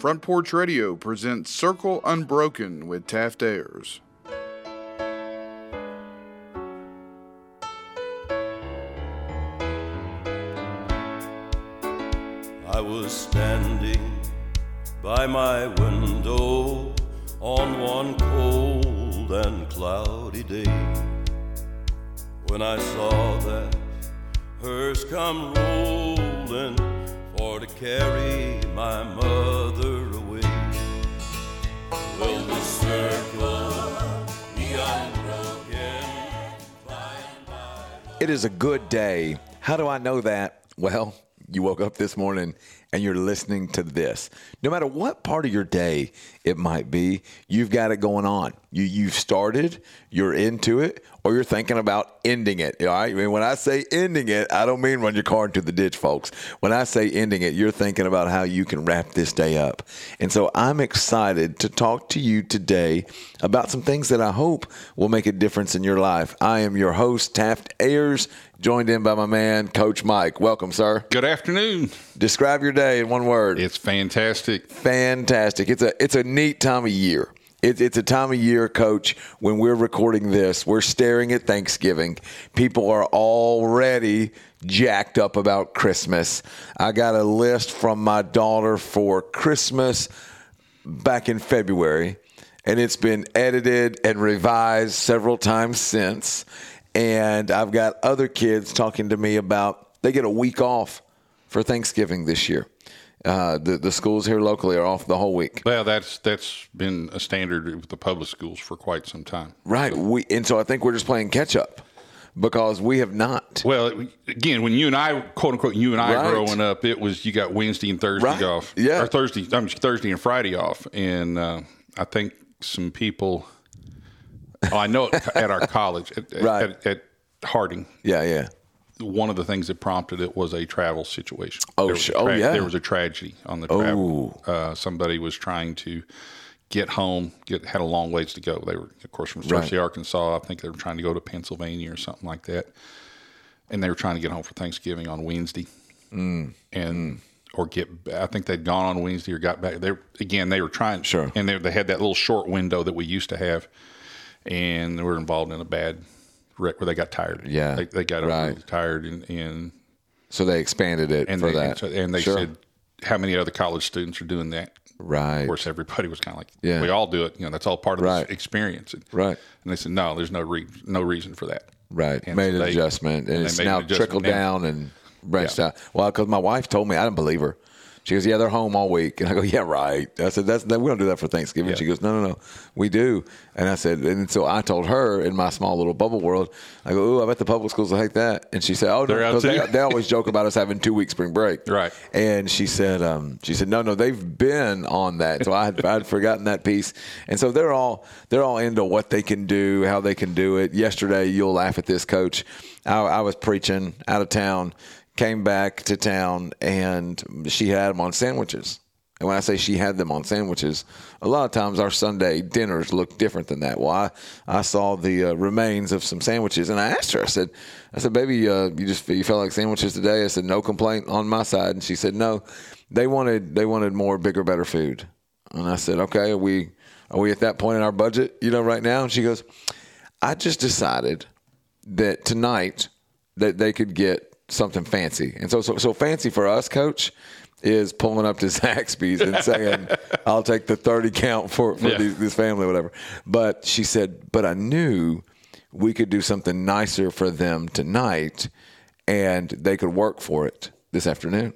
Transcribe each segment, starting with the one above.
Front Porch Radio presents Circle Unbroken with Taft Ayers. I was standing by my window on one cold and cloudy day when I saw that hearse come rolling for to carry my mother It is a good day. How do I know that? Well, you woke up this morning and you're listening to this. No matter what part of your day it might be, you've got it going on. You you've started, you're into it, or you're thinking about ending it. All right. I mean, when I say ending it, I don't mean run your car into the ditch, folks. When I say ending it, you're thinking about how you can wrap this day up. And so I'm excited to talk to you today about some things that I hope will make a difference in your life. I am your host, Taft Ayers, joined in by my man, Coach Mike. Welcome, sir. Good afternoon. Describe your day in one word. It's fantastic. Fantastic. It's a it's a neat time of year. It's it's a time of year, Coach. When we're recording this, we're staring at Thanksgiving. People are already jacked up about Christmas. I got a list from my daughter for Christmas back in February, and it's been edited and revised several times since. And I've got other kids talking to me about they get a week off for Thanksgiving this year. Uh, the the schools here locally are off the whole week. Well, that's that's been a standard with the public schools for quite some time. Right. We and so I think we're just playing catch up because we have not. Well, again, when you and I, quote unquote, you and I Right. growing up, it was you got Wednesday and Thursday Right. off, Yeah. or Thursday, I mean, Thursday and Friday off, and uh, I think some people. Oh, I know at our college at, Right. at, at Harding. Yeah, yeah. One of the things that prompted it was a travel situation. Oh, There was sh- a oh, yeah. There was a tragedy on the travel. Uh, somebody was trying to get home. Get had a long ways to go. They were, of course, from Searcy, Arkansas. I think they were trying to go to Pennsylvania or something like that. And they were trying to get home for Thanksgiving on Wednesday, Mm. and or get. I think they'd gone on Wednesday or got back. They again they were trying. Sure. And they they had that little short window that we used to have, and they were involved in a bad where they got tired. Yeah. they, they got Right. tired and and So they expanded it and for they, that. And, so- and they Sure. said, how many other college students are doing that? right. Of course, everybody was kind of like, Yeah. we all do it. You know, that's all part of Right. this experience. And, Right. And they said, no, there's no re- no reason for that. Right. And made so an they- adjustment, and, it's now trickled now. down and branched Yeah. out. Well, because my wife told me, I didn't believe her. She goes, "Yeah, they're home all week," and I go, "Yeah, right." I said, "That's that, we don't do that for Thanksgiving." Yeah. She goes, "No, no, no, we do." And I said, and so I told her in my small little bubble world, I go, oh, I bet the public schools will hate that." And she said, "Oh, no, They're out 'cause they, they always joke about us having two week spring break." Right. And she said, um, she said, no, no, they've been on that. So I had, I'd forgotten that piece. And so they're all, they're all into what they can do, how they can do it. Yesterday, you'll laugh at this, coach. I, I was preaching out of town, came back to town, and she had them on sandwiches. And when I say she had them on sandwiches, a lot of times our Sunday dinners look different than that. Well, I, I saw the uh, remains of some sandwiches, and I asked her. I said, I said, baby, uh, you just you felt like sandwiches today. I said, no complaint on my side. And she said, no, they wanted they wanted more, bigger, better food. And I said, okay, are we are we at that point in our budget, you know, right now? And she goes, I just decided that tonight that they could get something fancy. And so, so, so fancy for us, coach, is pulling up to Zaxby's and saying, I'll take the 30 count for, for Yeah. these, this family, whatever. But she said, but I knew we could do something nicer for them tonight and they could work for it this afternoon.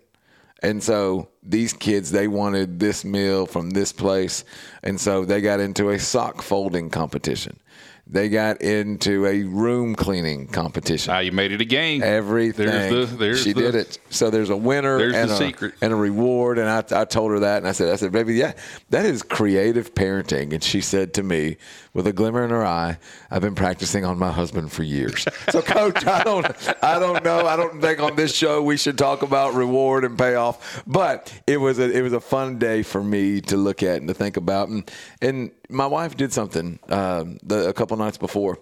And so these kids, they wanted this meal from this place. And so they got into a sock folding competition. They got into a room cleaning competition. Ah, you made it a game. Everything. There's the, there's she the, did it. So there's a winner There's and, the a, secret. and a reward. And I, I told her that. And I said, I said, baby, yeah, that is creative parenting. And she said to me with a glimmer in her eye, I've been practicing on my husband for years. So coach, I don't, I don't know. I don't think on this show we should talk about reward and payoff, but it was a, it was a fun day for me to look at and to think about. And, and my wife did something um, the, a couple nights before.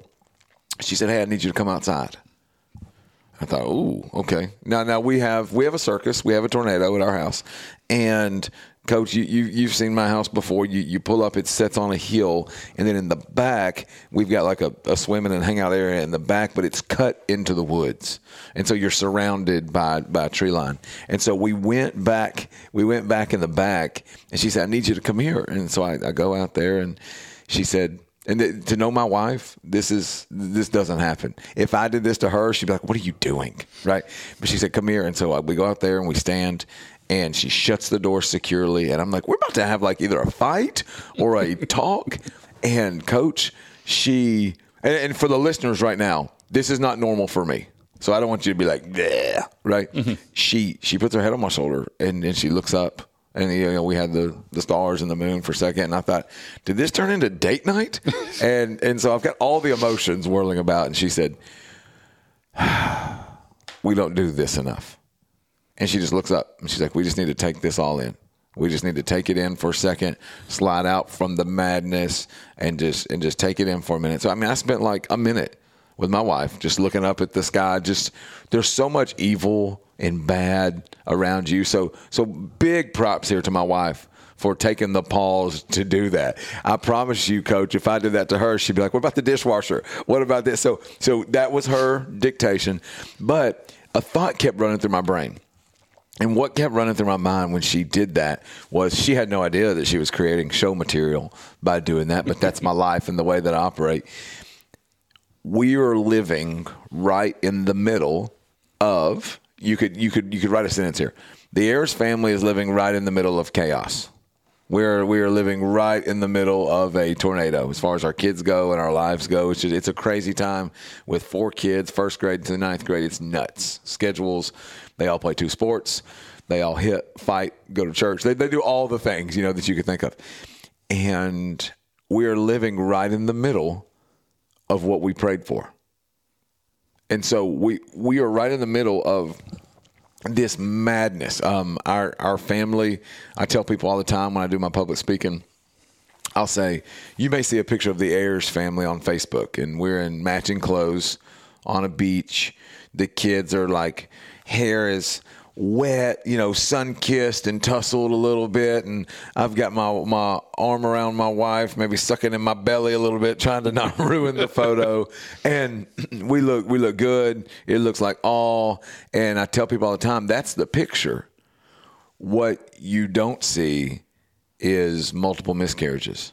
She said, Hey, I need you to come outside. I thought, ooh, okay. Now, now we have we have a circus, we have a tornado at our house, and Coach, you, you you've seen my house before. You you pull up, it sets on a hill, and then in the back we've got like a, a swimming and hangout area in the back, but it's cut into the woods, and so you're surrounded by by a tree line. And so we went back, we went back in the back, and she said, "I need you to come here." And so I, I go out there, and she said, and th- to know my wife, this is this doesn't happen. If I did this to her, she'd be like, "What are you doing?" Right? But she said, "Come here." And so uh, we go out there and we stand, and she shuts the door securely. And I'm like, we're about to have like either a fight or a talk. And coach, she, and, and, for the listeners right now, this is not normal for me. So I don't want you to be like, yeah, right? Mm-hmm. She, she puts her head on my shoulder and then she looks up and you know we had the the stars and the moon for a second and i thought did this turn into date night and and so i've got all the emotions whirling about and she said we don't do this enough and she just looks up and she's like, We just need to take this all in. We just need to take it in for a second, slide out from the madness and just and just take it in for a minute. So I mean I spent like a minute with my wife just looking up at the sky. Just there's so much evil and bad around you. So so big props here to my wife for taking the pause to do that. I promise you, coach, if I did that to her, she'd be like, What about the dishwasher? What about this? So so that was her dictation. But a thought kept running through my brain. And what kept running through my mind when she did that was she had no idea that she was creating show material by doing that, but that's my life and the way that I operate. We are living right in the middle of you could you could you could write a sentence here. The Ayers family is living right in the middle of chaos. We're we are living right in the middle of a tornado as far as our kids go and our lives go. It's just, it's a crazy time with four kids, first grade to ninth grade. It's nuts. Schedules they all play two sports. They all hit, fight, go to church. They, they do all the things, you know, that you could think of. And we're living right in the middle of what we prayed for. And so we we are right in the middle of this madness. Um, our our family, I tell people all the time when I do my public speaking, I'll say, you may see a picture of the Ayers family on Facebook, and we're in matching clothes on a beach. The kids are like hair is wet, you know, sun kissed and tussled a little bit, and I've got my my arm around my wife, maybe sucking in my belly a little bit, trying to not ruin the photo. And we look we look good. It looks like all, and I tell people all the time that's the picture. What you don't see is multiple miscarriages.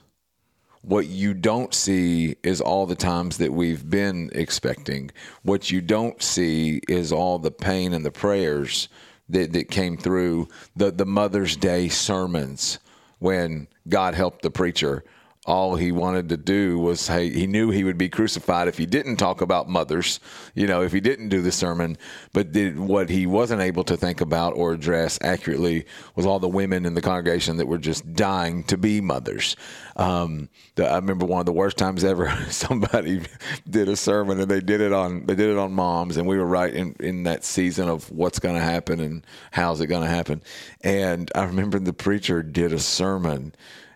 What you don't see is all the times that we've been expecting. What you don't see is all the pain and the prayers that, that came through the, the Mother's Day sermons when God helped the preacher all he wanted to do was hey he knew he would be crucified if he didn't talk about mothers you know if he didn't do the sermon. But did, what he wasn't able to think about or address accurately was all the women in the congregation that were just dying to be mothers. Um, the, I remember one of the worst times ever somebody did a sermon and they did it on they did it on moms and we were right in, in that season of what's going to happen and how's it going to happen. And I remember the preacher did a sermon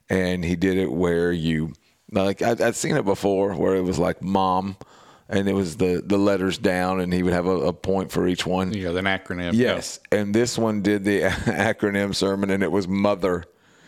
and he did it where you like I, would seen it before where it was like mom and it was the the letters down and he would have a, a point for each one yeah an acronym yes yeah. and this one did the acronym sermon and it was mother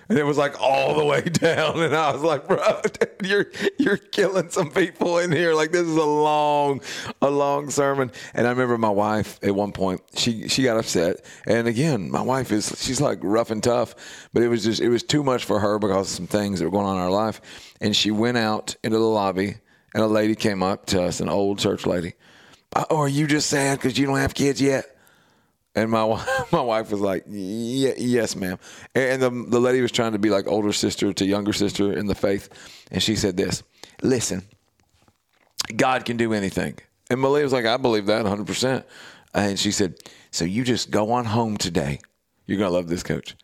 and it was like all the way down. And i was like bro you're you're killing some people in here. Like this is a long a long sermon. And i remember my wife at one point she she got upset. And again my wife is she's like rough and tough. But it was just it was too much for her because of some things that were going on in our life. And she went out into the lobby and a lady came up to us an old church lady. Oh are you just sad because you don't have kids yet and my my wife was like, "Yes, ma'am." And the the lady was trying to be like older sister to younger sister in the faith, and she said this: "Listen, God can do anything." And Malia was like, "I believe that 100 percent." And she said, "So you just go on home today. You're gonna love this, coach.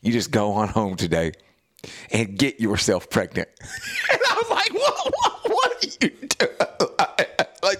You just go on home today." And get yourself pregnant. and I was like, what, what, what are you doing?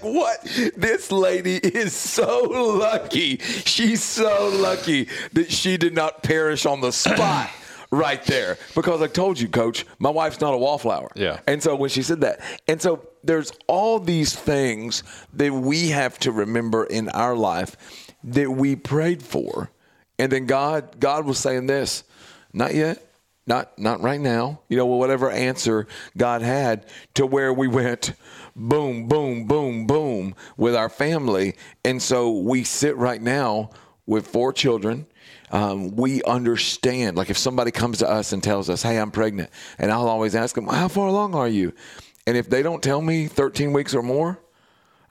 Like what? This lady is so lucky. She's so lucky that she did not perish on the spot. right there because I told you, coach, my wife's not a wallflower. Yeah. And so when she said that, and so there's all these things that we have to remember in our life that we prayed for. And then God, God was saying this not yet. Not not right now. You know, whatever answer God had to where we went boom, boom, boom, boom with our family. And so we sit right now with four children. Um, we understand. Like if somebody comes to us and tells us, "Hey, I'm pregnant," and I'll always ask them, "How far along are you?" And if they don't tell me 13 weeks or more,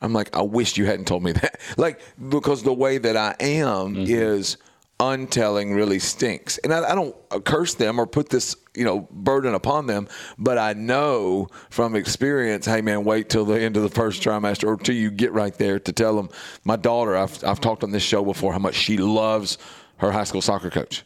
I'm like, I wish you hadn't told me that. Like because the way that I am mm-hmm. is untelling really stinks. And I, I, don't curse them or put this, you know, burden upon them, but I know from experience, hey man, wait till the end of the first trimester or till you get right there to tell them. My daughter, I've, I've talked on this show before how much she loves her high school soccer coach.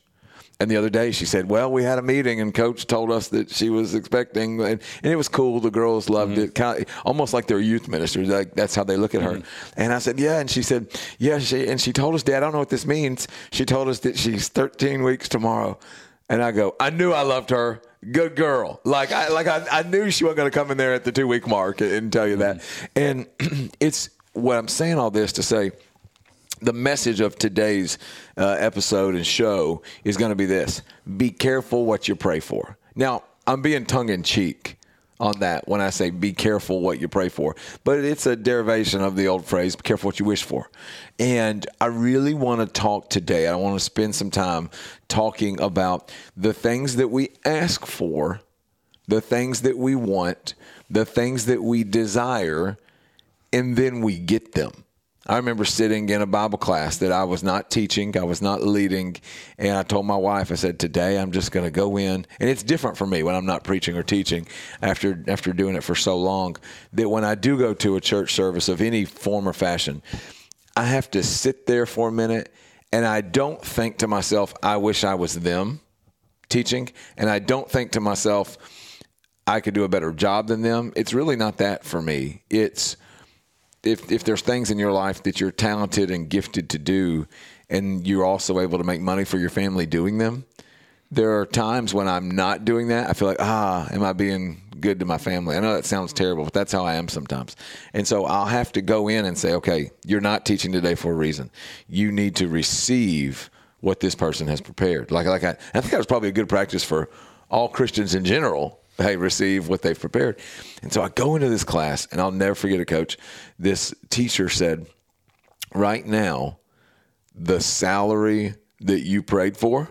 And the other day she said, "Well, we had a meeting and coach told us that she was expecting, and, and it was cool. The girls loved mm-hmm. it, kind of, almost like they're youth ministers. Like that's how they look at her." Mm-hmm. And I said, "Yeah," and she said, "Yeah." She and she told us, "Dad, I don't know what this means." She told us that she's 13 weeks tomorrow, and I go, "I knew I loved her." Good girl. Like I like I, I knew she wasn't going to come in there at the two week mark and tell you that. Mm-hmm. And it's what I'm saying all this to say the message of today's uh, episode and show is going to be this be careful what you pray for. Now, I'm being tongue in cheek on that when I say be careful what you pray for, but it's a derivation of the old phrase be careful what you wish for. And I really want to talk today, I want to spend some time talking about the things that we ask for, the things that we want, the things that we desire, and then we get them. I remember sitting in a Bible class that I was not teaching, I was not leading, and I told my wife, I said, "Today I'm just going to go in." And it's different for me when I'm not preaching or teaching after after doing it for so long that when I do go to a church service of any form or fashion, I have to sit there for a minute and I don't think to myself, "I wish I was them." teaching, and I don't think to myself, I could do a better job than them. It's really not that for me. It's if if there's things in your life that you're talented and gifted to do, and you're also able to make money for your family doing them, there are times when I'm not doing that. I feel like, ah, am I being good to my family? I know that sounds terrible, but that's how I am sometimes. And so I'll have to go in and say, okay, you're not teaching today for a reason. You need to receive what this person has prepared. Like, like I, I think that was probably a good practice for all Christians in general they receive what they've prepared. And so I go into this class, and I'll never forget it, coach. This teacher said, Right now, the salary that you prayed for,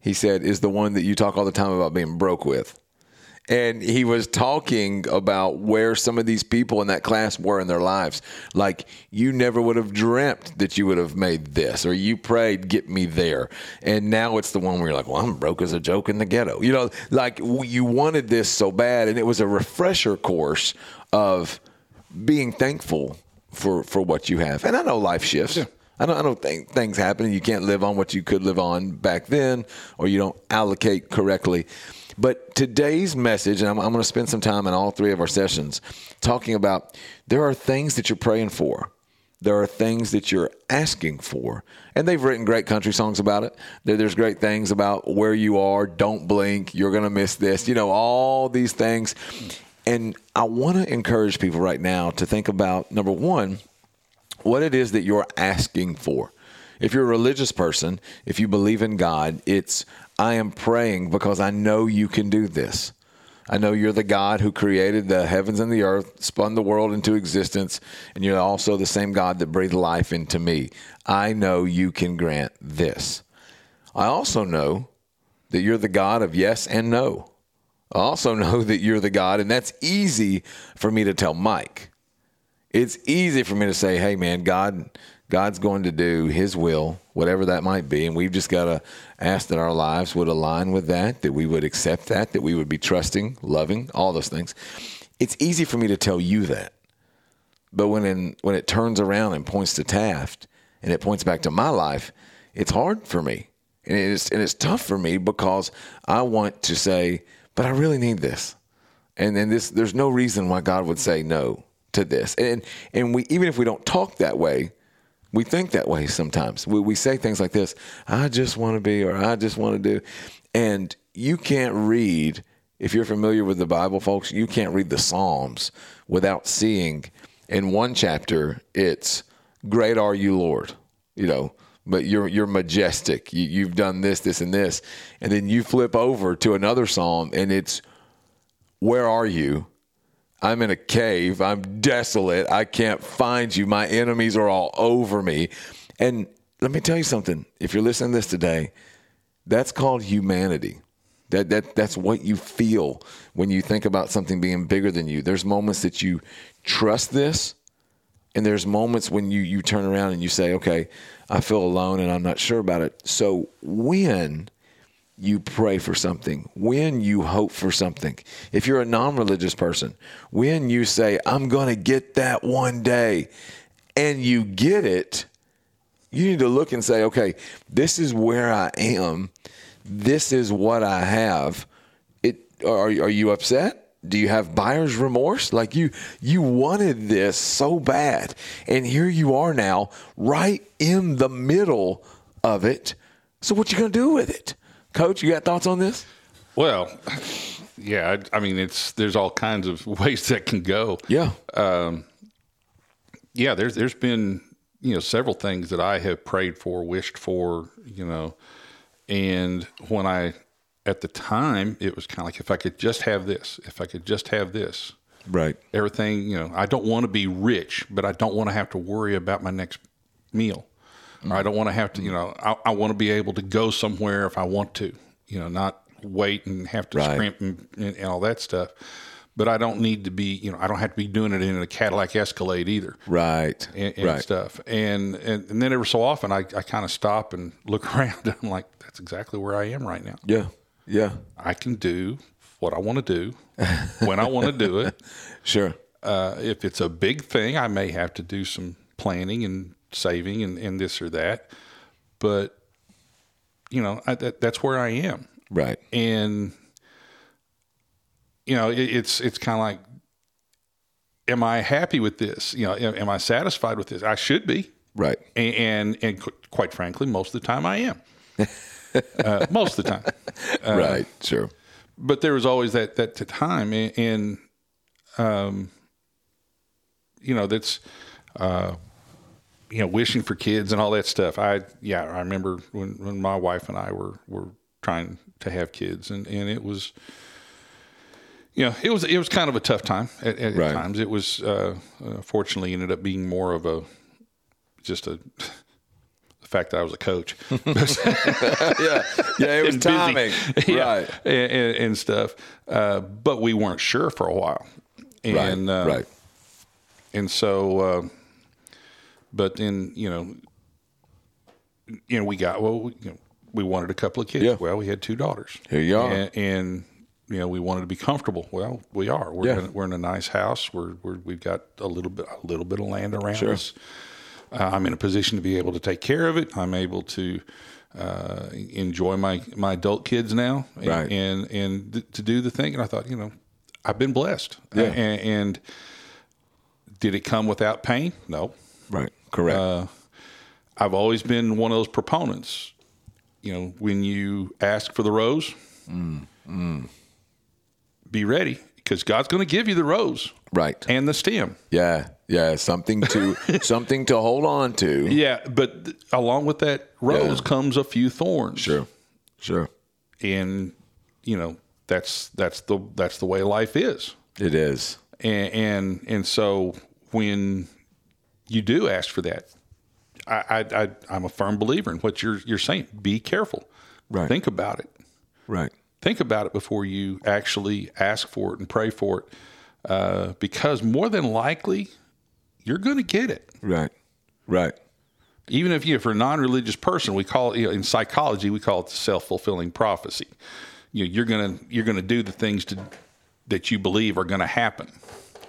he said, is the one that you talk all the time about being broke with and he was talking about where some of these people in that class were in their lives. Like you never would have dreamt that you would have made this, or you prayed, "Get me there," and now it's the one where you're like, "Well, I'm broke as a joke in the ghetto." You know, like you wanted this so bad, and it was a refresher course of being thankful for for what you have. And I know life shifts. Yeah. I don't, I don't think things happen. You can't live on what you could live on back then, or you don't allocate correctly. But today's message, and I'm, I'm going to spend some time in all three of our sessions talking about there are things that you're praying for. There are things that you're asking for. And they've written great country songs about it. There's great things about where you are, don't blink, you're going to miss this, you know, all these things. And I want to encourage people right now to think about number one, what it is that you're asking for. If you're a religious person, if you believe in God, it's I am praying because I know you can do this. I know you're the God who created the heavens and the earth, spun the world into existence, and you're also the same God that breathed life into me. I know you can grant this. I also know that you're the God of yes and no. I also know that you're the God, and that's easy for me to tell Mike. It's easy for me to say, hey, man, God God's going to do His will, whatever that might be, and we've just got to ask that our lives would align with that, that we would accept that, that we would be trusting, loving, all those things. It's easy for me to tell you that, but when in, when it turns around and points to Taft and it points back to my life, it's hard for me, and it's and it's tough for me because I want to say, but I really need this, and then this there's no reason why God would say no to this, and and we even if we don't talk that way we think that way sometimes. We, we say things like this I just want to be, or I just want to do. And you can't read, if you're familiar with the Bible, folks, you can't read the Psalms without seeing in one chapter, it's Great are you, Lord. You know, but you're you're majestic. You, you've done this, this, and this, and then you flip over to another psalm, and it's, "Where are you? I'm in a cave. I'm desolate. I can't find you. My enemies are all over me." And let me tell you something. If you're listening to this today, that's called humanity. That, that that's what you feel when you think about something being bigger than you. There's moments that you trust this, and there's moments when you you turn around and you say, "Okay, I feel alone and I'm not sure about it." So when you pray for something, when you hope for something, if you're a non-religious person, when you say, "I'm going to get that one day," and you get it, you need to look and say, "Okay, this is where I am. This is what I have." It are are you upset? do you have buyer's remorse like you you wanted this so bad and here you are now right in the middle of it so what you going to do with it coach you got thoughts on this well yeah I, I, mean it's there's all kinds of ways that can go yeah um, yeah there's there's been you know several things that i have prayed for wished for you know and when i at the time, it was kind of like if I could just have this, if I could just have this, right? Everything, you know, I don't want to be rich, but I don't want to have to worry about my next meal. Mm-hmm. I don't want to have to, you know, I, I, want to be able to go somewhere if I want to, you know, not wait and have to right. scrimp and, and, and all that stuff but I don't need to be, you know, I don't have to be doing it in a Cadillac Escalade either. Right. And, and right. stuff. And, and, and then every so often I, I kind of stop and look around and I'm like, that's exactly where I am right now. Yeah. Yeah. I can do what I want to do when I want to do it. Sure. Uh, if it's a big thing, I may have to do some planning and saving and, and this or that. But, you know, I, that, that's where I am. Right. And, you know, it, it's, it's kind of like, am I happy with this? You know, am, am I satisfied with this? I should be. Right. And, and, and quite frankly, most of the time I am. uh, most of the time. Uh, right, sure. But there was always that that time, and, um, you know, that's, uh, you know, wishing for kids and all that stuff. I yeah, I remember when when my wife and I were were trying to have kids, and and it was. You know, it was it was kind of a tough time at, at right. times. It was uh, uh, fortunately ended up being more of a just a the fact that I was a coach. yeah, yeah, it was timing, yeah, right, and, and stuff. Uh, but we weren't sure for a while, and right, uh, right. and so, uh, but then you know, you know, we got well, we, you know, we wanted a couple of kids. Yeah. Well, we had two daughters. Here you are, and, and you know, we wanted to be comfortable. Well, we are. We're yeah. in, we're in a nice house. We're, we're we've got a little bit a little bit of land around sure. us. Uh, I'm in a position to be able to take care of it. I'm able to uh, enjoy my, my adult kids now and, right. and, and th- to do the thing. And I thought, you know, I've been blessed. Yeah. and, and, did it come without pain? No. Right. Correct. Uh, I've always been one of those proponents. You know, when you ask for the rose, mm, mm. be ready because God's going to give you the rose, right, and the stem. Yeah, yeah, something to something to hold on to. Yeah, but th- along with that rose yeah. comes a few thorns. Sure, sure. And you know that's that's the that's the way life is. It is. And and, and so when you do ask for that, I, I, I I'm a firm believer in what you're you're saying. Be careful. Right. Think about it. Right think about it before you actually ask for it and pray for it, uh, because more than likely you're going to get it. Right. Right. Even if you, if you're a non-religious person, we call it you know, in psychology we call it the self-fulfilling prophecy. You know, you're gonna you're gonna do the things to, that you believe are going to happen.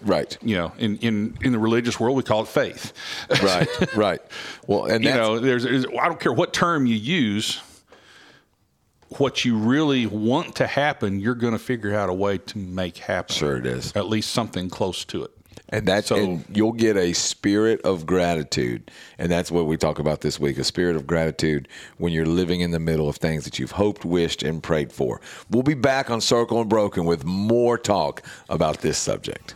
Right. You know, in, in, in the religious world, we call it faith. right. Right. Well, and you know, there's, there's, I don't care what term you use what you really want to happen, you're going to figure out a way to make happen. Sure, it is. At least something close to it. And that's so, and you'll get a spirit of gratitude. And that's what we talk about this week a spirit of gratitude when you're living in the middle of things that you've hoped, wished, and prayed for. We'll be back on Circle Unbroken with more talk about this subject.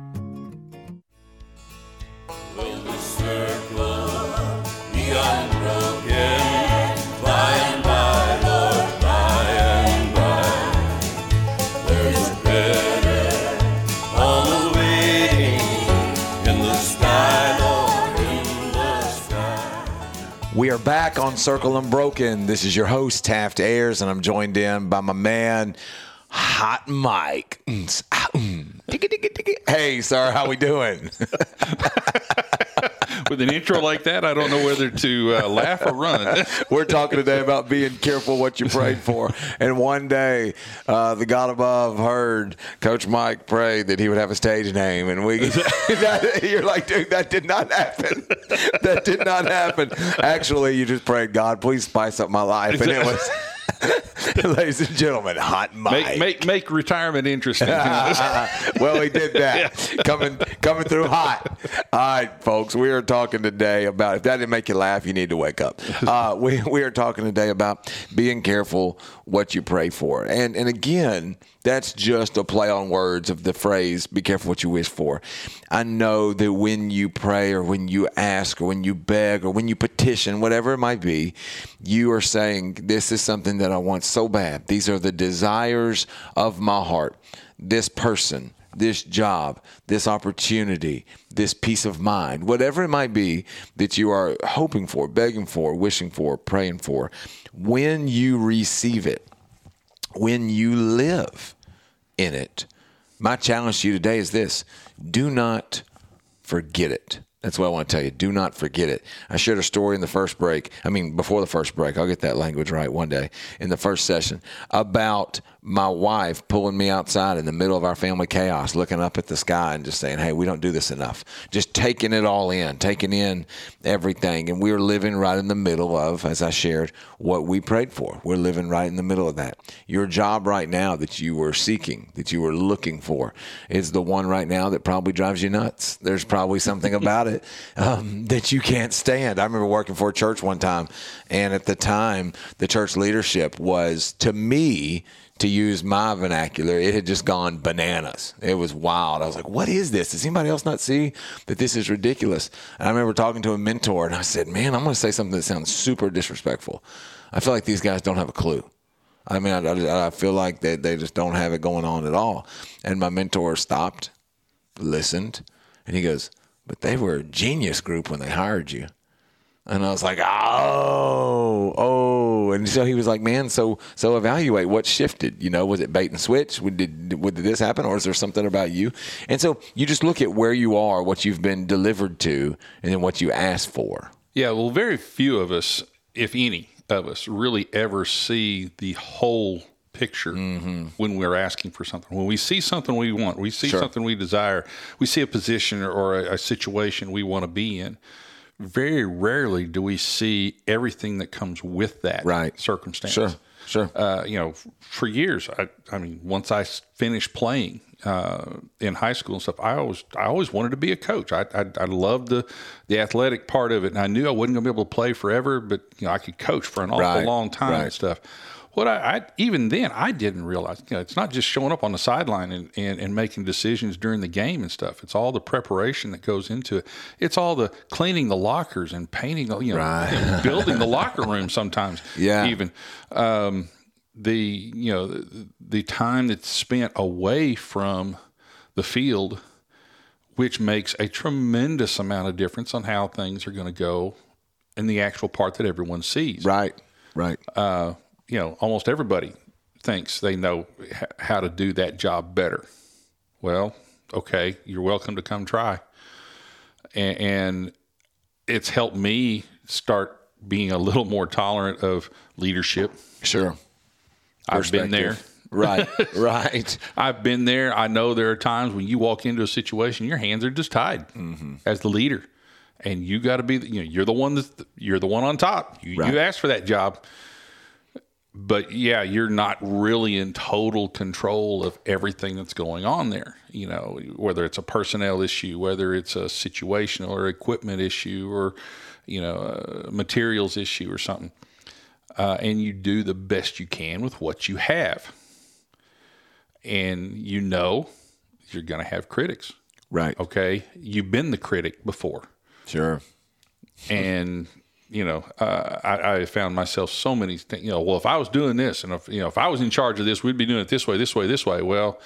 Back on Circle Unbroken. This is your host, Taft Ayers, and I'm joined in by my man, Hot Mike. Mm, ah, mm. Hey, sir, how we doing? With an intro like that, I don't know whether to uh, laugh or run. We're talking today about being careful what you prayed for. And one day, uh, the God above heard Coach Mike pray that he would have a stage name, and we. that, you're like, dude, that did not happen. that did not happen. Actually, you just prayed, God, please spice up my life, and it was. Ladies and gentlemen, hot Mike. Make make, make retirement interesting. well, he did that. Coming coming through hot. All right, folks, we are talking today about if that didn't make you laugh, you need to wake up. Uh, we we are talking today about being careful what you pray for, and and again, that's just a play on words of the phrase "be careful what you wish for." I know that when you pray, or when you ask, or when you beg, or when you petition, whatever it might be, you are saying, "This is something that I want so bad. These are the desires of my heart. This person." this job, this opportunity, this peace of mind, whatever it might be that you are hoping for, begging for, wishing for, praying for, when you receive it, when you live in it, my challenge to you today is this do not forget it. That's what I want to tell you. Do not forget it. I shared a story in the first break. I mean, before the first break, I'll get that language right one day in the first session about my wife pulling me outside in the middle of our family chaos, looking up at the sky and just saying, Hey, we don't do this enough. Just taking it all in, taking in everything. And we're living right in the middle of, as I shared, what we prayed for. We're living right in the middle of that. Your job right now that you were seeking, that you were looking for, is the one right now that probably drives you nuts. There's probably something about it um, that you can't stand. I remember working for a church one time, and at the time, the church leadership was, to me, to use my vernacular, it had just gone bananas. It was wild. I was like, what is this? Does anybody else not see that this is ridiculous? And I remember talking to a mentor and I said, man, I'm going to say something that sounds super disrespectful. I feel like these guys don't have a clue. I mean, I, I feel like they, they just don't have it going on at all. And my mentor stopped, listened, and he goes, but they were a genius group when they hired you. And I was like, oh, oh. And so he was like, man, so so evaluate what shifted. You know, was it bait and switch? Did, did, this happen, or is there something about you? And so you just look at where you are, what you've been delivered to, and then what you asked for. Yeah, well, very few of us, if any of us, really ever see the whole picture mm-hmm. when we're asking for something. When we see something we want, we see sure. something we desire, we see a position or a, a situation we want to be in very rarely do we see everything that comes with that right. circumstance. Sure, sure. Uh, you know, for years, I, I mean, once I finished playing uh, in high school and stuff, I always, I always wanted to be a coach. I, I, I loved the, the athletic part of it, and I knew I wasn't going to be able to play forever, but you know, I could coach for an awful right, long time right. and stuff what I, I, even then I didn't realize. You know, it's not just showing up on the sideline and, and, and making decisions during the game and stuff. It's all the preparation that goes into it. It's all the cleaning the lockers and painting. You know, right. building the locker room sometimes. Yeah, even. Um, the you know the, the time that's spent away from the field, which makes a tremendous amount of difference on how things are going to go in the actual part that everyone sees. Right, right. Uh, you know, almost everybody thinks they know h- how to do that job better. Well, okay, you're welcome to come try. And, and it's helped me start being a little more tolerant of leadership. Sure. I've been there. Right, right. I've been there. I know there are times when you walk into a situation, your hands are just tied mm-hmm. as the leader, and you got to be. You know, you're the one that you're the one on top. You, right. you asked for that job, but yeah, you're not really in total control of everything that's going on there. You know, whether it's a personnel issue, whether it's a situational or equipment issue, or you know, a materials issue or something. Uh, and you do the best you can with what you have. And you know you're going to have critics. Right. Okay. You've been the critic before. Sure. And you know, uh, I, I, found myself so many things. You know, well, if I was doing this, and if you know, if I was in charge of this, we'd be doing it this way, this way, this way. Well,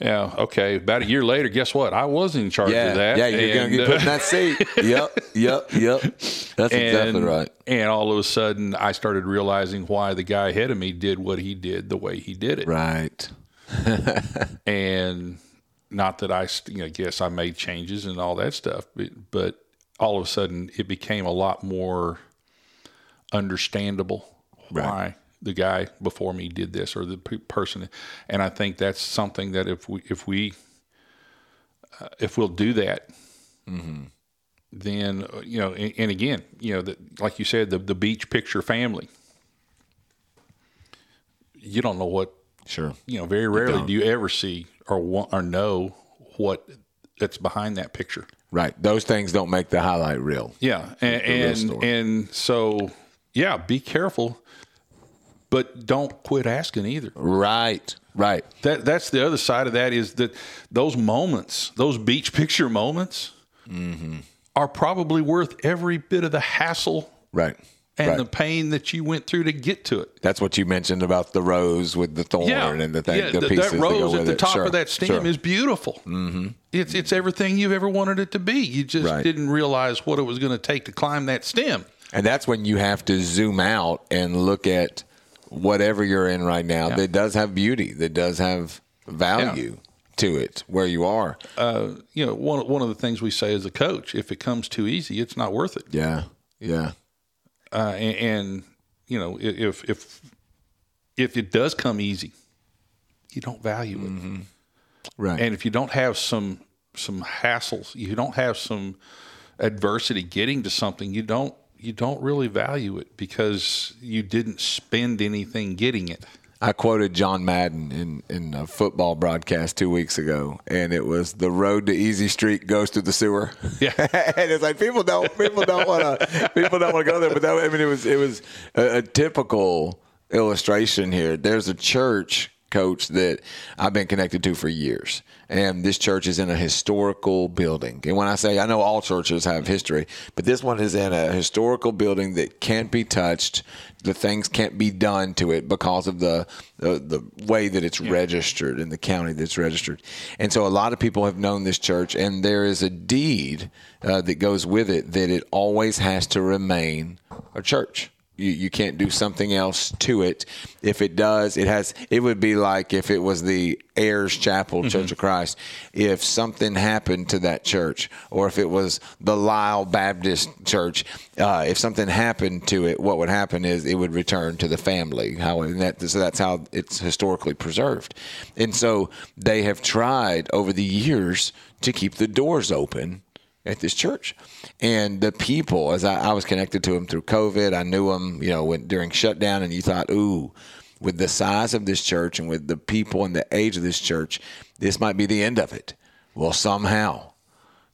Yeah. Okay. About a year later, guess what? I was in charge yeah, of that. Yeah, you're going to get put in that seat. yep, yep, yep. That's and, exactly right. And all of a sudden, I started realizing why the guy ahead of me did what he did the way he did it. Right. and not that I, you know, guess I made changes and all that stuff, but, but all of a sudden, it became a lot more understandable why the guy before me did this or the person. And I think that's something that if we if we uh, if we'll do that, mm-hmm. then uh, you know, and, and, again, you know, that like you said, the the beach picture family. You don't know what. Sure. You know, very rarely you do you ever see or want or know what that's behind that picture. Right. Those things don't make the highlight reel. Yeah. And and, and so yeah, be careful, but don't quit asking either. Right, right. That that's the other side of that is that those moments, those beach picture moments, mm-hmm. are probably worth every bit of the hassle. Right. And right. the pain that you went through to get to it. That's what you mentioned about the rose with the thorn yeah. and the thing. Yeah, the that, pieces that rose at the it. top sure. of that stem sure. is beautiful. Mm-hmm. It's it's everything you've ever wanted it to be. You just right. didn't realize what it was going to take to climb that stem. And that's when you have to zoom out and look at whatever you're in right now yeah. that does have beauty, that does have value yeah. to it where you are. Uh, you know, one one of the things we say as a coach, if it comes too easy, it's not worth it. Yeah, yeah. Uh, and, and you know, if if if it does come easy, you don't value it. Mm-hmm. Right. And if you don't have some some hassles, you don't have some adversity getting to something, you don't you don't really value it because you didn't spend anything getting it. I quoted John Madden in, in a football broadcast two weeks ago, and it was the road to Easy Street goes to the sewer. Yeah, and it's like people don't people don't want to people don't want to go there, but that, I mean it was it was a, a typical illustration here. There's a church coach that I've been connected to for years. And this church is in a historical building. And when I say I know all churches have history, but this one is in a historical building that can't be touched. The things can't be done to it because of the the, the way that it's yeah. registered in the county that's registered. And so a lot of people have known this church, and there is a deed uh, that goes with it that it always has to remain a church. You, you can't do something else to it. If it does, it has. It would be like if it was the Ayers Chapel Church mm-hmm. of Christ. If something happened to that church, or if it was the Lyle Baptist Church, uh, if something happened to it, what would happen is it would return to the family. How and that, so that's how it's historically preserved. And so they have tried over the years to keep the doors open at this church. And the people, as I, I, was connected to them through COVID, I knew them, you know, when, during shutdown, and you thought, ooh, with the size of this church and with the people and the age of this church, this might be the end of it. Well, somehow,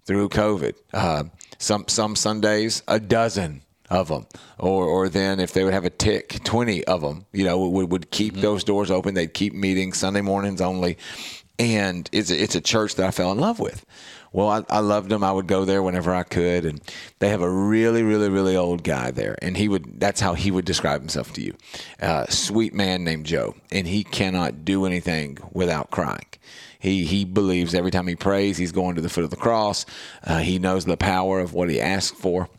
through COVID, uh, some some Sundays, a dozen of them, or or then if they would have a tick, twenty of them, you know, would would keep mm-hmm. those doors open. They'd keep meeting Sunday mornings only, and it's a, it's a church that I fell in love with. Well, I, I, loved them. I would go there whenever I could, and they have a really, really, really old guy there, and he would. That's how he would describe himself to you. Uh, sweet man named Joe, and he cannot do anything without crying. He he believes every time he prays, he's going to the foot of the cross. Uh, he knows the power of what he asks for,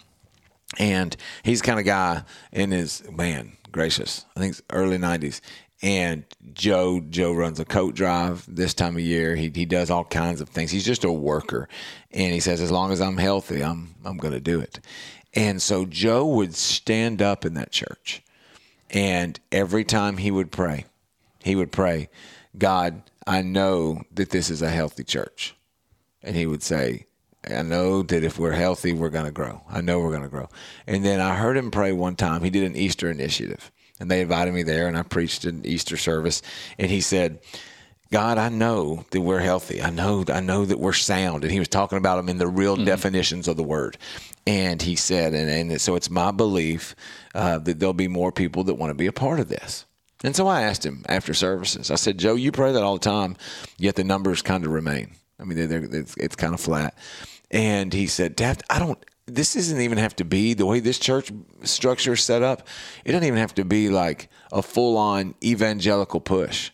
and he's kind of guy in his man gracious. I think early '90s and Joe Joe runs a coat drive this time of year. He he does all kinds of things. He's just a worker, and he says as long as I'm healthy, I'm I'm going to do it. And so Joe would stand up in that church, and every time he would pray, he would pray, God, I know that this is a healthy church, and he would say. I know that if we're healthy, we're going to grow. I know we're going to grow. And then I heard him pray one time. He did an Easter initiative and they invited me there and I preached an Easter service and he said God, I know that we're healthy. I know, I know that we're sound. And he was talking about them in the real mm-hmm. definitions of the word. And he said, and, and so it's my belief uh, that there'll be more people that want to be a part of this. And so I asked him after services. I said, Joe, you pray that all the time, yet the numbers kind of remain. I mean, they're, they're, it's, it's kind of flat. And he said, Dad, I don't, this doesn't even have to be the way this church structure is set up. It doesn't even have to be like a full on evangelical push.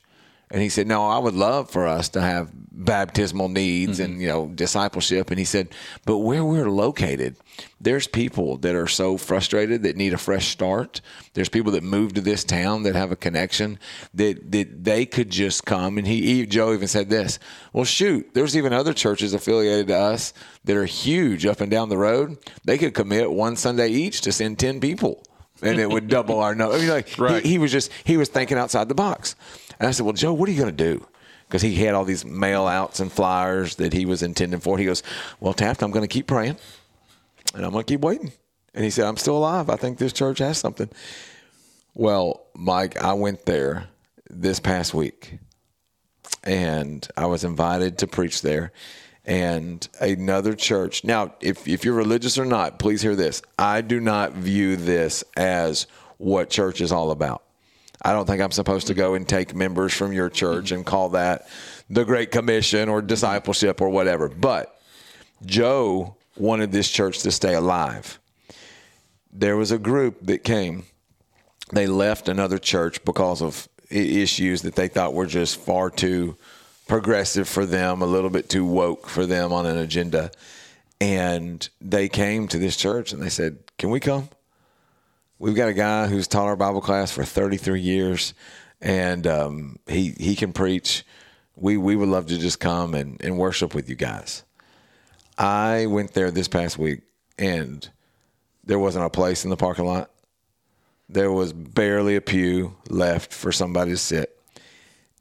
And he said, No, I would love for us to have baptismal needs and, mm-hmm. you know, discipleship. And he said, But where we're located, there's people that are so frustrated that need a fresh start. There's people that move to this town that have a connection that, that they could just come. And he, he, Joe even said this Well, shoot, there's even other churches affiliated to us that are huge up and down the road. They could commit one Sunday each to send 10 people and it would double our number. I mean, like Right. he, he was just he was thinking outside the box. And I said, "Well, Joe, what are you going to do?" Because he had all these mail outs and flyers that he was intending for. He goes, "Well, Taft, I'm going to keep praying, and I'm going to keep waiting." And he said, "I'm still alive. I think this church has something." Well, Mike, I went there this past week, and I was invited to preach there. And another church. Now, if, if you're religious or not, please hear this. I do not view this as what church is all about. I don't think I'm supposed to go and take members from your church and call that the Great Commission or discipleship or whatever. But Joe wanted this church to stay alive. There was a group that came. They left another church because of issues that they thought were just far too progressive for them, a little bit too woke for them on an agenda. And they came to this church and they said, Can we come? We've got a guy who's taught our Bible class for 33 years, and um, he he can preach. We we would love to just come and, and worship with you guys. I went there this past week, and there wasn't a place in the parking lot. There was barely a pew left for somebody to sit,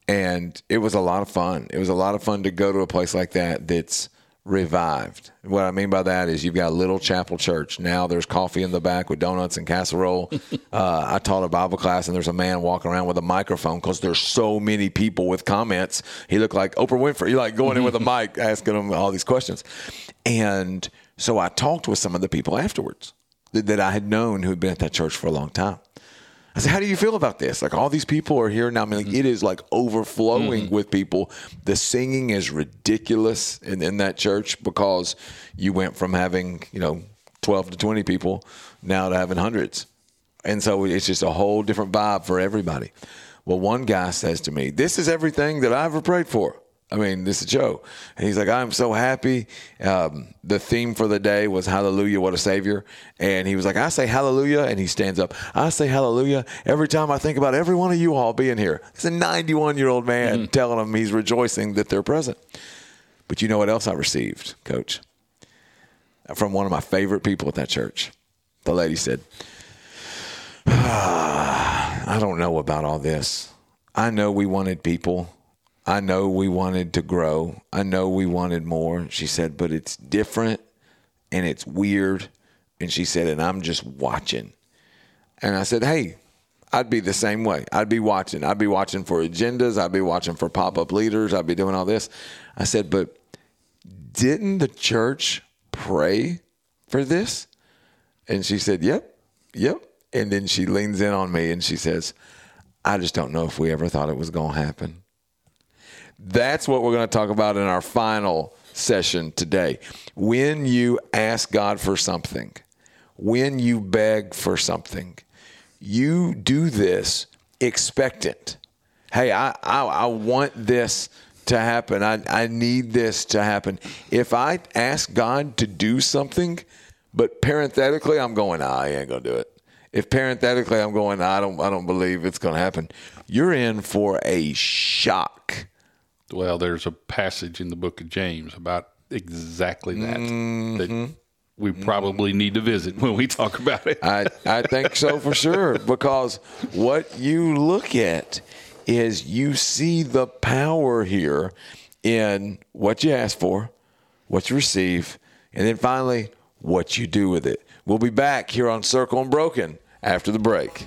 and it was a lot of fun. It was a lot of fun to go to a place like that that's revived. What I mean by that is you've got a little chapel church. Now there's coffee in the back with donuts and casserole. uh, I taught a Bible class and there's a man walking around with a microphone because there's so many people with comments. He looked like Oprah Winfrey. You're like going in with a mic asking them all these questions. And so I talked with some of the people afterwards that, that I had known who had been at that church for a long time. I said, "How do you feel about this? Like all these people are here now. I mean, like, it is like overflowing mm-hmm. with people. The singing is ridiculous in, in that church because you went from having you know twelve to twenty people now to having hundreds, and so it's just a whole different vibe for everybody. Well, one guy says to me, "This is everything that I ever prayed for." I mean, this is Joe. And he's like, I'm so happy. Um, the theme for the day was Hallelujah, what a Savior. And he was like, I say Hallelujah. And he stands up. I say Hallelujah every time I think about every one of you all being here. It's a 91 year old man telling him he's rejoicing that they're present. But you know what else I received, coach? From one of my favorite people at that church. The lady said, I don't know about all this. I know we wanted people. I know we wanted to grow. I know we wanted more. She said, but it's different and it's weird. And she said, and I'm just watching. And I said, hey, I'd be the same way. I'd be watching. I'd be watching for agendas. I'd be watching for pop up leaders. I'd be doing all this. I said, but didn't the church pray for this? And she said, yep, yep. And then she leans in on me and she says, I just don't know if we ever thought it was going to happen. That's what we're going to talk about in our final session today. When you ask God for something, when you beg for something, you do this expectant. Hey, I, I, I want this to happen. I, I need this to happen. If I ask God to do something, but parenthetically I'm going, I ain't gonna do it. If parenthetically I'm going, I don't I don't believe it's gonna happen, you're in for a shock. Well, there's a passage in the book of James about exactly that that mm-hmm. we probably mm-hmm. need to visit when we talk about it. I, I think so for sure because what you look at is you see the power here in what you ask for, what you receive, and then finally what you do with it. We'll be back here on Circle Unbroken after the break.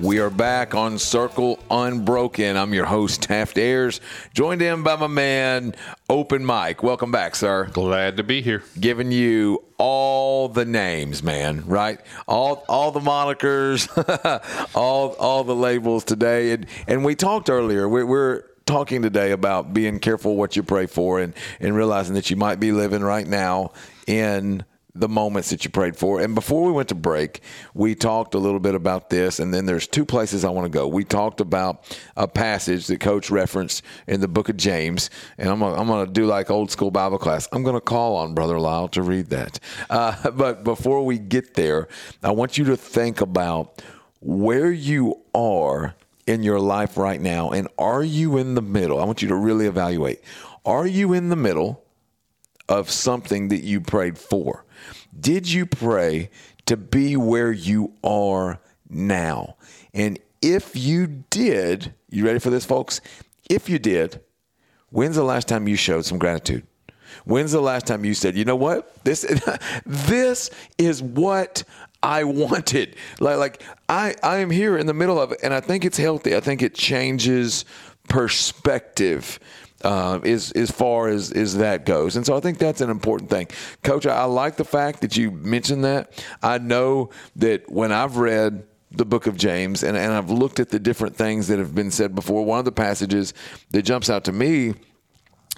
We are back on Circle Unbroken. I'm your host, Taft Ayers, joined in by my man, Open Mike. Welcome back, sir. Glad to be here. Giving you all the names, man, right? All all the monikers, all all the labels today. And and we talked earlier, we're, we're talking today about being careful what you pray for and, and realizing that you might be living right now in the moments that you prayed for. And before we went to break, we talked a little bit about this. And then there's two places I want to go. We talked about a passage that Coach referenced in the book of James. And I'm going I'm to do like old school Bible class. I'm going to call on Brother Lyle to read that. Uh, but before we get there, I want you to think about where you are in your life right now. And are you in the middle? I want you to really evaluate. Are you in the middle of something that you prayed for? Did you pray to be where you are now? And if you did, you ready for this, folks? If you did, when's the last time you showed some gratitude? When's the last time you said, you know what? This this is what I wanted. Like like I, I am here in the middle of it and I think it's healthy. I think it changes perspective uh, as as far as as that goes. And so I think that's an important thing, Coach. I, I like the fact that you mentioned that. I know that when I've read the book of James and, and I've looked at the different things that have been said before, one of the passages that jumps out to me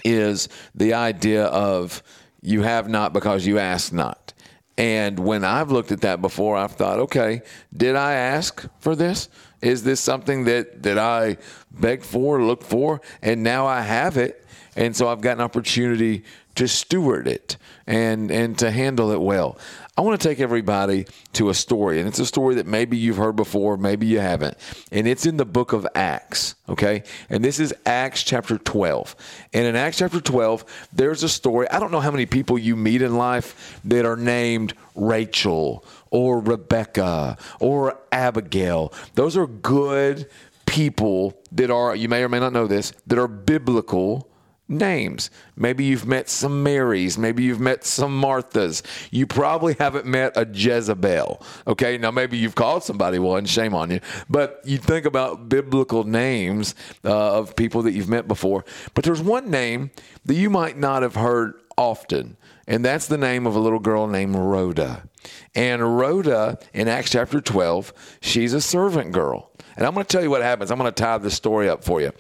is the idea of you have not because you ask not. And when I've looked at that before, I've thought, okay, did I ask for this? Is this something that, that I begged for, looked for, and now I have it? And so I've got an opportunity to steward it and, and to handle it well. I want to take everybody to a story, and it's a story that maybe you've heard before, maybe you haven't. And it's in the book of Acts, okay? And this is Acts chapter 12. And in Acts chapter 12, there's a story. I don't know how many people you meet in life that are named Rachel or Rebecca or Abigail. Those are good people that are, you may or may not know this, that are biblical names. Maybe you've met some Marys. Maybe you've met some Marthas. You probably haven't met a Jezebel. Okay, now maybe you've called somebody one. Shame on you. But you think about biblical names uh, of people that you've met before. But there's one name that you might not have heard often, and that's the name of a little girl named Rhoda. And Rhoda in Acts chapter 12, she's a servant girl. And I'm going to tell you what happens. I'm going to tie this story up for you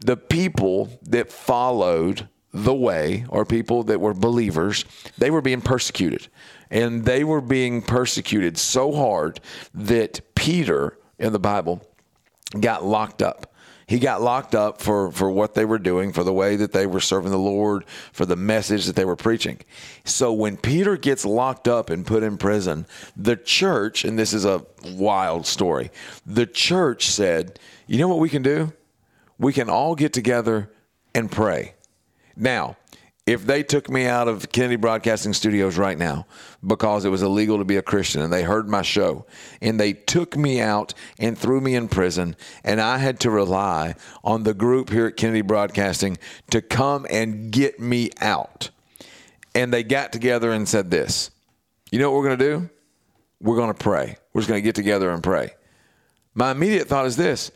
the people that followed the way or people that were believers, they were being persecuted. And they were being persecuted so hard that Peter in the Bible got locked up. He got locked up for, for what they were doing, for the way that they were serving the Lord, for the message that they were preaching. So when Peter gets locked up and put in prison, the church, and this is a wild story, the church said, You know what we can do? We can all get together and pray. Now, if they took me out of Kennedy Broadcasting Studios right now because it was illegal to be a Christian and they heard my show and they took me out and threw me in prison and I had to rely on the group here at Kennedy Broadcasting to come and get me out. And they got together and said this You know what we're going to do? We're going to pray. We're just going to get together and pray. My immediate thought is this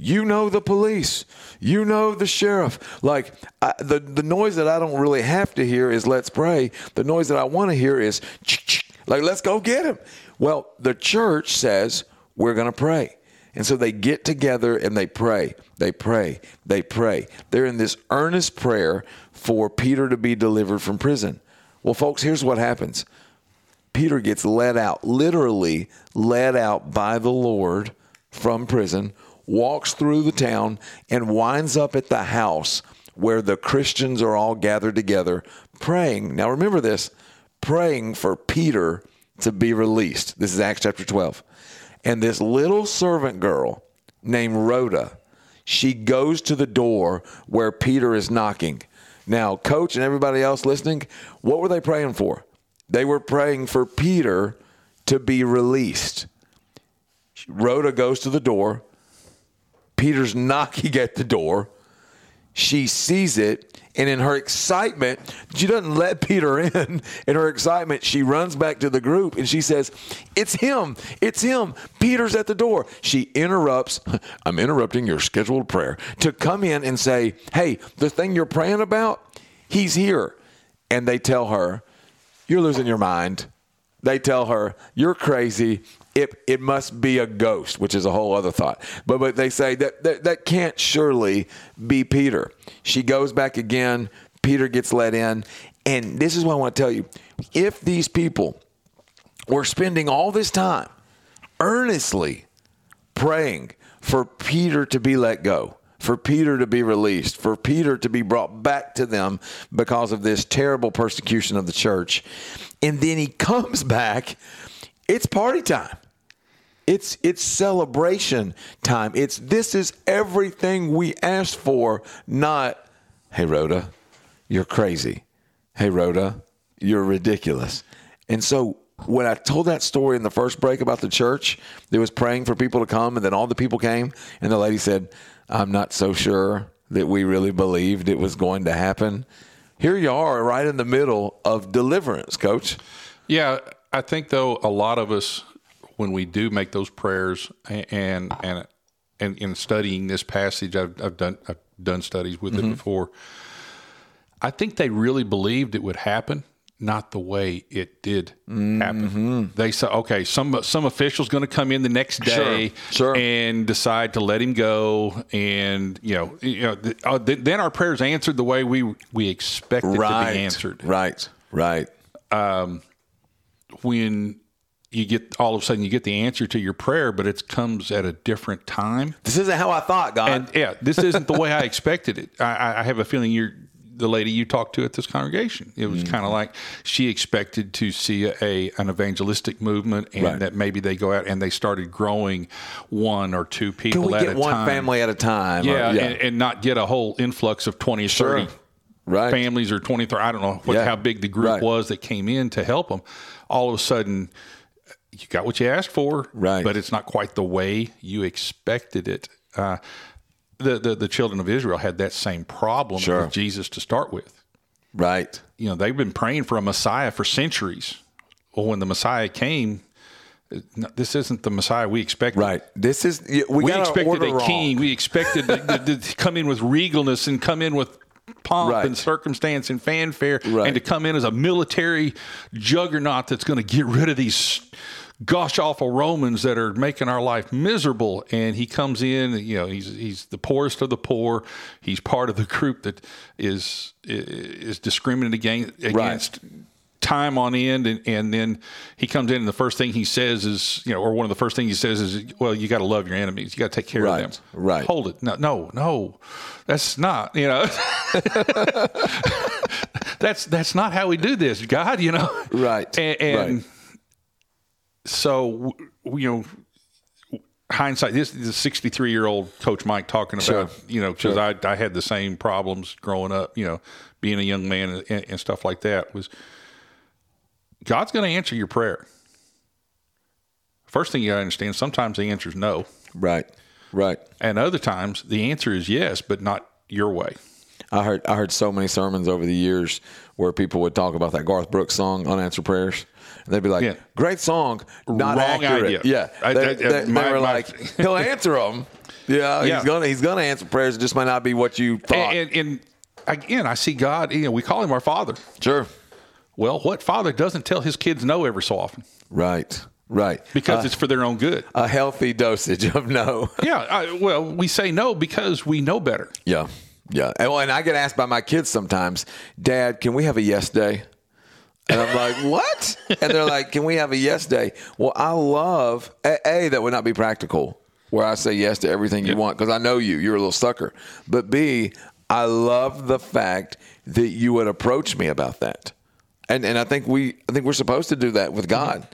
you know the police. You know the sheriff. Like I, the the noise that I don't really have to hear is let's pray. The noise that I want to hear is like let's go get him. Well, the church says we're going to pray. And so they get together and they pray. They pray. They pray. They're in this earnest prayer for Peter to be delivered from prison. Well, folks, here's what happens. Peter gets led out, literally led out by the Lord from prison walks through the town, and winds up at the house where the Christians are all gathered together praying. Now, remember this praying for Peter to be released. This is Acts chapter 12. And this little servant girl named Rhoda, she goes to the door where Peter is knocking. Now, coach and everybody else listening, what were they praying for? They were praying for Peter to be released. Rhoda goes to the door. Peter's knocking at the door. she sees it, and in her excitement, she doesn't let Peter in. In her excitement, she runs back to the group and she says, It's him. It's him. Peter's at the door. She interrupts, I'm interrupting your scheduled prayer, to come in and say, Hey, the thing you're praying about, he's here. And they tell her, You're losing your mind. They tell her, You're crazy. It, it must be a ghost, which is a whole other thought. But but they say that, that that can't surely be Peter. She goes back again. Peter gets let in. And this is what I want to tell you. If these people were spending all this time earnestly praying for Peter to be let go, for Peter to be released, for Peter to be brought back to them because of this terrible persecution of the church. And then he comes back, it's party time. It's it's celebration time. It's this is everything we asked for, not hey Rhoda, you're crazy. Hey Rhoda, you're ridiculous. And so when I told that story in the first break about the church that was praying for people to come, and then all the people came, and the lady said, I'm not so sure that we really believed it was going to happen. Here you are, right in the middle of deliverance, coach. Yeah, I think though a lot of us, when we do make those prayers, and and and in studying this passage, I've, I've done I've done studies with Mm-hmm. it before. I think they really believed it would happen, not the way it did Mm-hmm. happen. They said, okay, some some official's going to come in the next day sure, and decide to let him go, and you know, you know, th- uh, th- then our prayers answered the way we we expected Right. to be answered. Right, right. Um, when you get all of a sudden you get the answer to your prayer, but it comes at a different time. This isn't how I thought, God. And yeah, this isn't the way I expected it. I- I, have a feeling you're the lady you talked to at this congregation. It was Mm-hmm. kind of like she expected to see a, a an evangelistic movement, and Right. that maybe they go out and they started growing one or two people Can we at get one time. family at a time? or- Yeah, And, and not get a whole influx of 20 or 30 Right. families or 20 I don't know what, Yeah. how big the group Right. was that came in to help them. All of a sudden, you got what you asked for, right. but it's not quite the way you expected it. Uh, the, the, the children of Israel had that same problem Sure. with Jesus to start with. Right. You know, they've been praying for a Messiah for centuries. Well, when the Messiah came, no, this isn't the Messiah we expected. Right. This is we, We, got expected a wrong. king. We expected to, to- to come in with regalness and come in with pomp Right. and circumstance and fanfare, Right. and to come in as a military juggernaut that's going to get rid of these gosh awful Romans that are making our life miserable. And he comes in, you know, he's he's the poorest of the poor. He's part of the group that is is discriminated against against time on end and, and then he comes in and the first thing he says is you know or one of the first things he says is well you got to love your enemies you got to take care Right, of them right. hold it no no no that's not you know that's that's not how we do this god you know Right. and, and Right. So you know hindsight this is a 63 year old coach mike talking about Sure. you know because Sure. I, I had the same problems growing up you know being a young man and, and stuff like that was god's going to answer your prayer first thing you got to understand sometimes the answer is no Right. Right. and other times the answer is yes but not your way I heard I heard so many sermons over the years where people would talk about that Garth Brooks song "Unanswered Prayers." They'd be like, Yeah. "Great song, not Wrong accurate." idea. Yeah, I- they, I- they- they my- were my- like, "He'll answer them." Yeah, Yeah. he's gonna he's gonna answer prayers. It just might not be what you thought. and, and, and again i see god you know we call him our father sure well what father doesn't tell his kids no every so often right, right. because Uh, it's for their own good a healthy dosage of no. yeah I, well we say no because we know better Yeah, yeah. And, well, and I get asked by my kids sometimes, Dad, can we have a yes day? And I'm like, what? And they're like, can we have a yes day? Well, I love a, a that would not be practical, where I say yes to everything you want because I know you, you're a little sucker. But B, I love the fact that you would approach me about that, and and I think we I think we're supposed to do that with mm-hmm. God.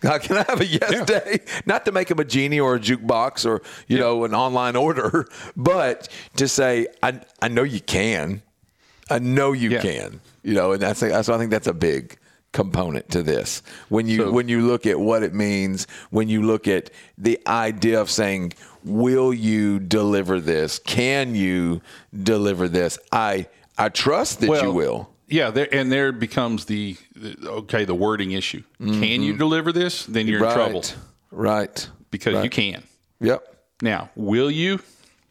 God, can I have a yes day? Not to make him a genie or a jukebox or you know an online order, but to say I I know you can, I know you Yeah. can, you know, and that's so I think that's a big component to this. When you So- when you look at what it means, when you look at the idea of saying, "Will you deliver this? Can you deliver this?" I I trust that you will. Yeah, there, and there becomes the, the okay the wording issue. Can you Mhm. deliver this? Then you're in trouble Right. because you can. Yep. Now, will you?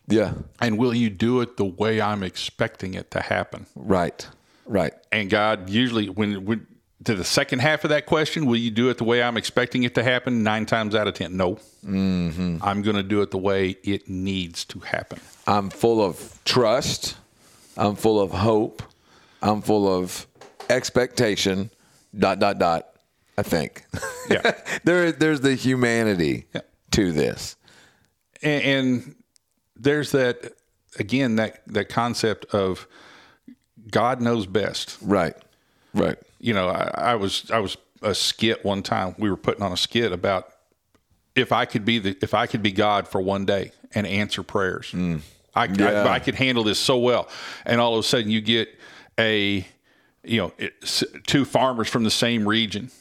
Yeah. And will you do it the way I'm expecting it to happen? Right. Right. And God usually when when to the second half of that question, will you do it the way I'm expecting it to happen? Nine times out of ten, no. Mm-hmm. I'm going to do it the way it needs to happen. I'm full of trust. I'm full of hope. I'm full of expectation. Dot dot dot. I think. Yeah. there there's the humanity to this. and, and there's that again that that concept of God knows best. Right. Right. You know, I, I was I was a skit one time. We were putting on a skit about if I could be the if I could be God for one day and answer prayers. Mm. I, Yeah. I I could handle this so well, and all of a sudden you get a you know it, two farmers from the same region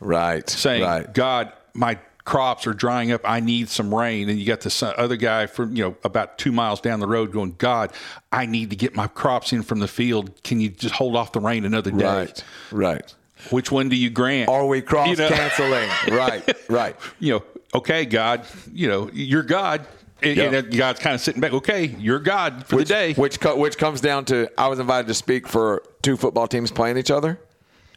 Right. saying, right. God, my crops are drying up. I need some rain. And you got this uh, other guy from, you know, about two miles down the road going, God, I need to get my crops in from the field. Can you just hold off the rain another day? Right. Right. Which one do you grant? Are we cross You know? canceling? right. Right. You know, okay, God, you know, you're God. And, and God's kind of sitting back. Okay, you're God for which, the day. Which co- which comes down to I was invited to speak for two football teams playing each other.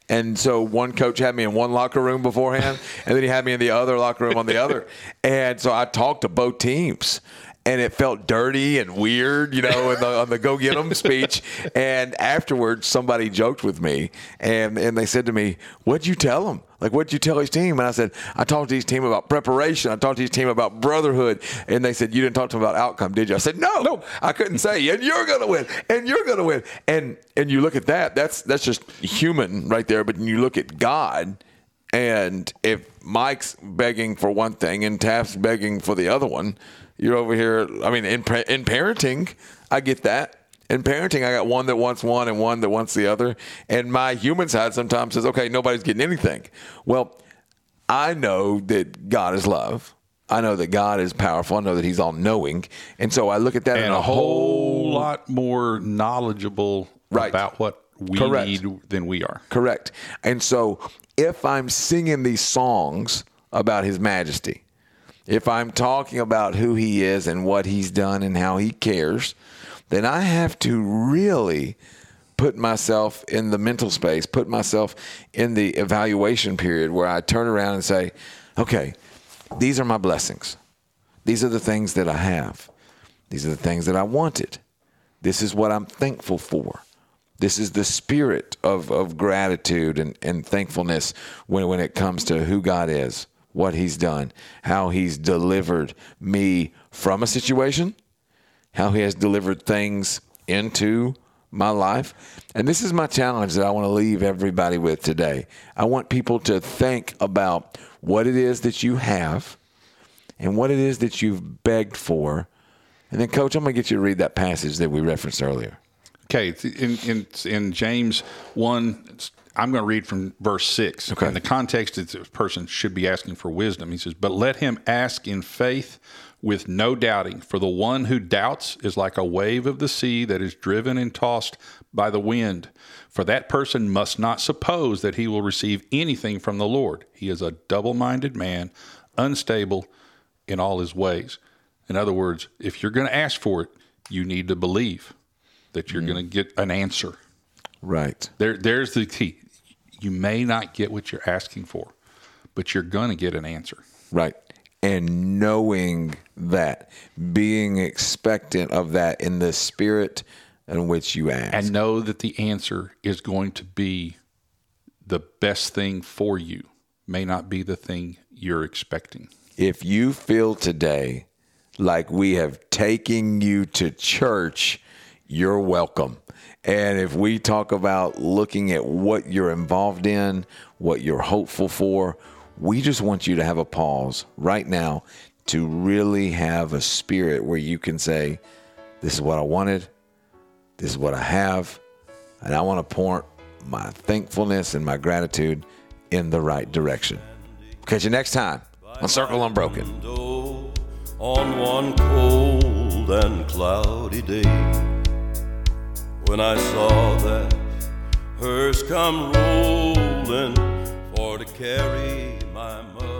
And so one coach had me in one locker room beforehand, and then he had me in the other locker room on the other. And so I talked to both teams, and it felt dirty and weird, you know, in the, on the go get 'em speech. And afterwards, somebody joked with me, and and they said to me, "What'd you tell them? Like, what'd you tell his team?" And I said, "I talked to his team about preparation. I talked to his team about brotherhood." And they said, "You didn't talk to him about outcome, did you?" I said, "No, no, I couldn't say." And you're gonna win, and you're gonna win. And and you look at that, that's that's just human right there. But when you look at God. And if Mike's begging for one thing and Taft's begging for the other one, you're over here. I mean, in in parenting, I get that. In parenting, I got one that wants one and one that wants the other. And my human side sometimes says, "Okay, nobody's getting anything." Well, I know that God is love. I know that God is powerful. I know that He's all knowing, and so I look at that in and a a whole lot more knowledgeable Right. about what we Correct. need than we are. Correct. And so if I'm singing these songs about His majesty, if I'm talking about who He is and what He's done and how He cares, then I have to really put myself in the mental space, put myself in the evaluation period where I turn around and say, okay, these are my blessings. These are the things that I have. These are the things that I wanted. This is what I'm thankful for. This is the spirit of, of gratitude and, and thankfulness when, when it comes to who God is, what He's done, how He's delivered me from a situation, how He has delivered things into my life. And this is my challenge that I want to leave everybody with today. I want people to think about what it is that you have and what it is that you've begged for. And then, Coach, I'm going to get you to read that passage that we referenced earlier. Okay, in in in James one, I'm going to read from verse six. Okay. And the context is this person should be asking for wisdom. He says, "But let him ask in faith, with no doubting. For the one who doubts is like a wave of the sea that is driven and tossed by the wind. For that person must not suppose that he will receive anything from the Lord. He is a double-minded man, unstable in all his ways." In other words, if you're going to ask for it, you need to believe that you're mm-hmm. going to get an answer. Right. There, there's the key. You may not get what you're asking for, but you're going to get an answer. Right. And knowing that, being expectant of that in the spirit in which you ask. And know that the answer is going to be the best thing for you, may not be the thing you're expecting. if you feel today like we have taken you to church, you're welcome. And if we talk about looking at what you're involved in, what you're hopeful for, we just want you to have a pause right now to really have a spirit where you can say, This is what I wanted, this is what I have, and I want to pour my thankfulness and my gratitude in the right direction. Catch you next time on Circle Unbroken. On one cold and cloudy day, when I saw that hers come rolling for to carry. I'm a